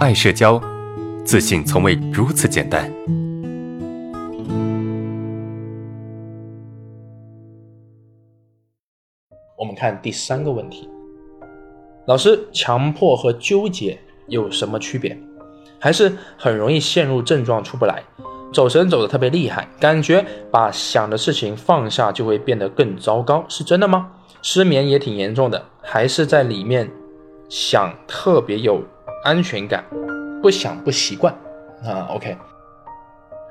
爱社交，自信从未如此简单。我们看第三个问题，老师，强迫和纠结有什么区别？还是很容易陷入症状出不来，走神走的特别厉害，感觉把想的事情放下就会变得更糟糕，是真的吗？失眠也挺严重的，还是在里面想特别有安全感，不想不习惯啊？OK，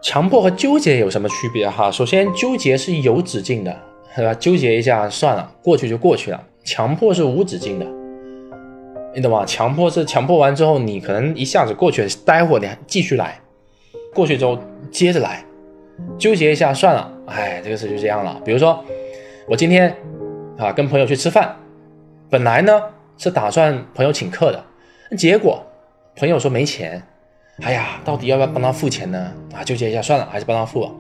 强迫和纠结有什么区别哈？首先，纠结是有止境的，对吧？纠结一下算了，过去就过去了。强迫是无止境的。你懂吗？强迫是强迫完之后，你可能一下子过去，待会儿你还继续来，过去之后接着来，纠结一下算了，哎，这个事就这样了。比如说，我今天啊跟朋友去吃饭，本来呢是打算朋友请客的，结果朋友说没钱，哎呀，到底要不要帮他付钱呢？啊，纠结一下算了，还是帮他付了。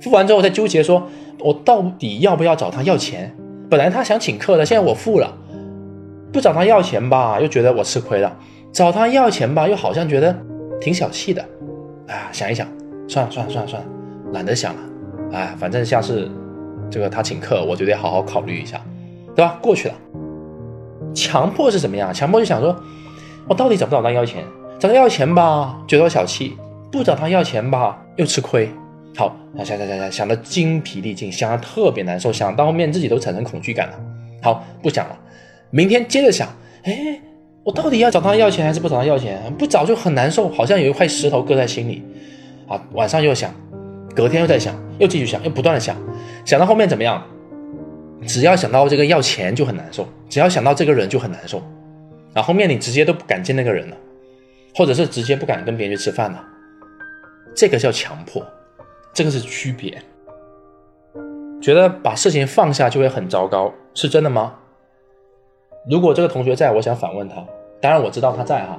付完之后再纠结说，我到底要不要找他要钱？本来他想请客的，现在我付了。不找他要钱吧，又觉得我吃亏了；找他要钱吧，又好像觉得挺小气的。啊，想一想，算了算了算了算了，懒得想了。哎，反正下次这个他请客，我就得好好考虑一下，对吧？过去了。强迫是怎么样？强迫就想说，我到底找不找他要钱？找他要钱吧，觉得我小气；不找他要钱吧，又吃亏。好，想想想想想的精疲力尽，想的特别难受，想到后面自己都产生恐惧感了。好，不想了。明天接着想，哎，我到底要找他要钱还是不找他要钱？不找就很难受，好像有一块石头搁在心里。啊，晚上又想，隔天又在想，又继续想，又不断的想，想到后面怎么样？只要想到这个要钱就很难受，只要想到这个人就很难受。然后面你直接都不敢见那个人了，或者是直接不敢跟别人去吃饭了。这个叫强迫，这个是区别。觉得把事情放下就会很糟糕，是真的吗？如果这个同学在，我想反问他。当然我知道他在哈。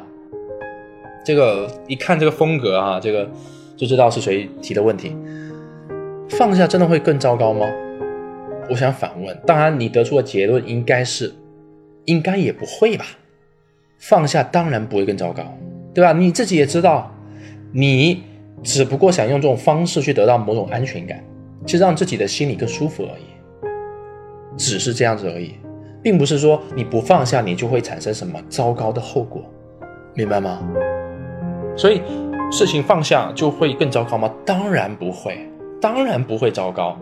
这个一看这个风格啊，这个就知道是谁提的问题。放下真的会更糟糕吗？我想反问。当然你得出的结论应该是，应该也不会吧。放下当然不会更糟糕，对吧？你自己也知道，你只不过想用这种方式去得到某种安全感，去让自己的心里更舒服而已，只是这样子而已。并不是说你不放下，你就会产生什么糟糕的后果，明白吗？所以事情放下就会更糟糕吗？当然不会，当然不会糟糕，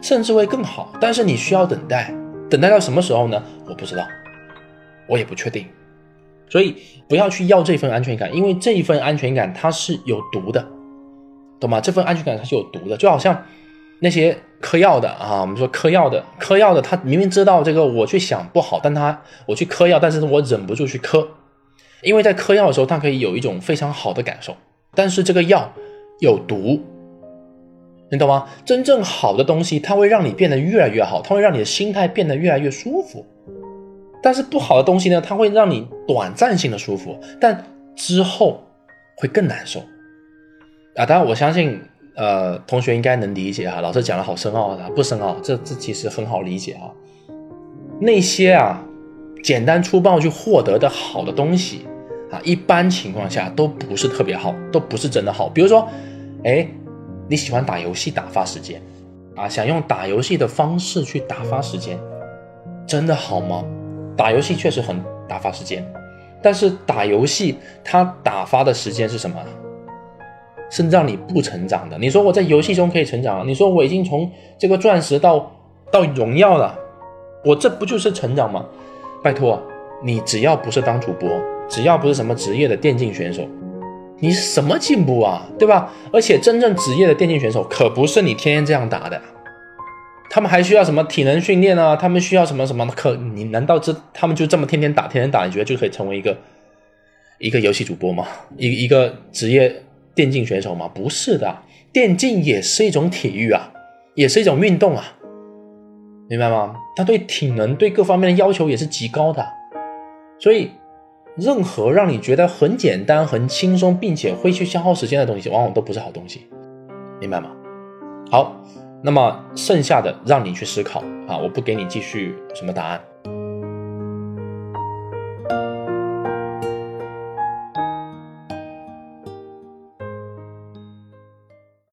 甚至会更好。但是你需要等待，等待到什么时候呢？我不知道，我也不确定。所以不要去要这份安全感，因为这一份安全感它是有毒的，懂吗？这份安全感它是有毒的，就好像。那些嗑药的啊，我们说嗑药的，嗑药的，他明明知道这个我去想不好，但他我去嗑药，但是我忍不住去嗑，因为在嗑药的时候，他可以有一种非常好的感受，但是这个药有毒，你懂吗？真正好的东西，它会让你变得越来越好，它会让你的心态变得越来越舒服，但是不好的东西呢，它会让你短暂性的舒服，但之后会更难受啊！当然，我相信。呃，同学应该能理解啊，老师讲的好深奥的，不深奥，这这其实很好理解啊。那些啊，简单粗暴去获得的好的东西啊，一般情况下都不是特别好，都不是真的好。比如说，哎，你喜欢打游戏打发时间啊，想用打游戏的方式去打发时间，真的好吗？打游戏确实很打发时间，但是打游戏它打发的时间是什么？是让你不成长的。你说我在游戏中可以成长，你说我已经从这个钻石到到荣耀了，我这不就是成长吗？拜托，你只要不是当主播，只要不是什么职业的电竞选手，你什么进步啊？对吧？而且真正职业的电竞选手可不是你天天这样打的，他们还需要什么体能训练啊？他们需要什么什么？可你难道这他们就这么天天打天天打？你觉得就可以成为一个一个游戏主播吗？一一个职业？电竞选手吗？不是的，电竞也是一种体育啊，也是一种运动啊，明白吗？他对体能、对各方面的要求也是极高的，所以，任何让你觉得很简单、很轻松，并且会去消耗时间的东西，往往都不是好东西，明白吗？好，那么剩下的让你去思考啊，我不给你继续什么答案。